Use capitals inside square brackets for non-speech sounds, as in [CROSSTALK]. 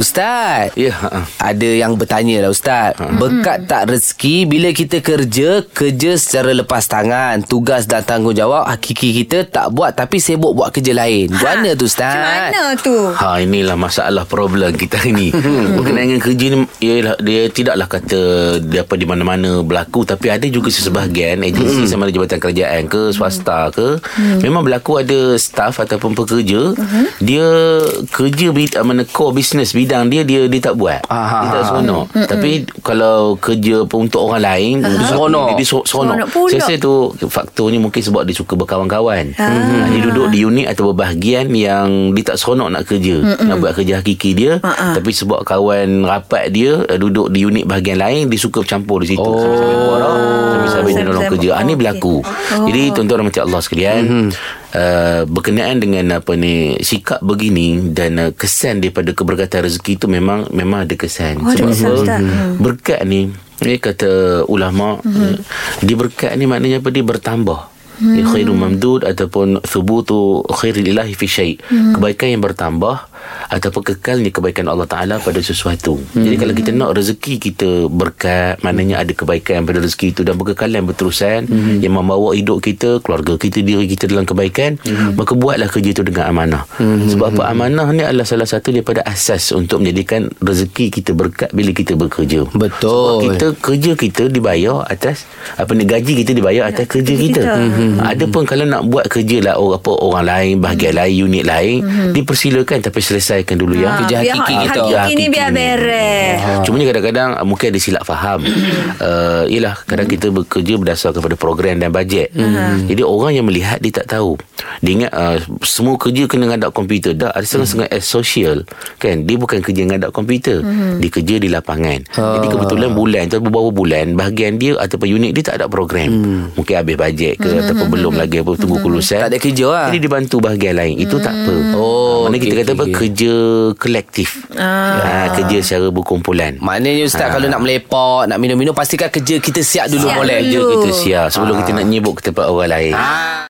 Ustaz Ya, ha. Ada yang bertanya lah Ustaz. Berkat tak rezeki Bila kita kerja Kerja secara lepas tangan. Tugas dan tanggungjawab Hakiki kita tak buat Tapi sibuk buat kerja lain. Mana tu Ustaz? Macam mana tu? Ha inilah masalah problem kita ini. [LAUGHS] Berkenaan dengan kerja ni ialah dia tidaklah kata dia apa di mana-mana berlaku. Tapi ada juga sesebahagian agensi sama ada jabatan kerajaan ke swasta ke memang berlaku ada staff ataupun pekerja. Dia kerja mana core business bidang dia dia dia tak buat. Ah, Dia tak seronok. Tapi kalau kerja pun untuk orang lain dia Seronok. Dia, dia ser- seronok. Seronok pula. Saya rasa tu faktornya mungkin sebab dia suka berkawan-kawan. Ha. Dia duduk di unit atau berbahagian yang dia tak seronok nak kerja. Mm-mm. Nak buat kerja hakiki dia. Ha-ha. Tapi sebab kawan rapat dia uh, duduk di unit bahagian lain, dia suka bercampur di situ. Oh. Sambil-sambil borak, sambil-sambil dia nolong kerja. Ah, ni okey. berlaku. Jadi tuan-tuan rahmati Allah sekalian, uh, berkenaan dengan apa ni sikap begini dan uh, kesan daripada keberkatan rezeki itu memang memang ada kesan. Oh, Sebab kesan, apa? Hmm. Berkat ni ni kata ulama mm-hmm. dia berkat ni maknanya apa dia bertambah ya khairu mamdud ataupun thubutu khairillahi fi syai mm-hmm. kebaikan yang bertambah ataupun kekalnya kebaikan Allah Taala pada sesuatu. Mm-hmm. Jadi kalau kita nak rezeki kita berkat, maknanya ada kebaikan pada rezeki itu dan berkekalan berterusan mm-hmm. yang membawa hidup kita, keluarga kita, diri kita dalam kebaikan, mm-hmm. maka buatlah kerja itu dengan amanah. Mm-hmm. Sebab apa amanah ni adalah salah satu daripada asas untuk menjadikan rezeki kita berkat bila kita bekerja. Betul. Sebab kita kerja kita dibayar atas apa ni gaji kita dibayar atas kerja kita. kita. Mm-hmm. Ada pun kalau nak buat kerja lah orang apa orang lain, bahagian lain, unit lain, mm-hmm. dipersilakan tapi selesaikan dulu ya. kerja biar hakiki ha- kita. Hakiki ni biar beres. Cuma ni kadang-kadang uh, mungkin ada silap faham. uh, yelah kadang kita bekerja berdasar kepada program dan bajet. Jadi orang yang melihat dia tak tahu. Dia ingat uh, semua kerja kena ngadap komputer. Tak, ada setengah-setengah as social. Kan? Dia bukan kerja ngadap komputer. Dia kerja di lapangan. Jadi kebetulan bulan tu beberapa bulan bahagian dia ataupun unit dia tak ada program. Mungkin habis bajet ke ataupun belum lagi apa tunggu kelulusan. Tak ada kerja lah. Jadi dia bantu bahagian lain. Itu tak apa. Oh, Mana okey, kita kata apa okey. Kerja kolektif. Ah. kerja secara berkumpulan. Maknanya Ustaz Kalau nak melepak Nak minum-minum Pastikan kerja kita siap dulu Siap boleh dulu. Kerja kita siap sebelum kita nak nyibuk ke tempat orang lain. Ah.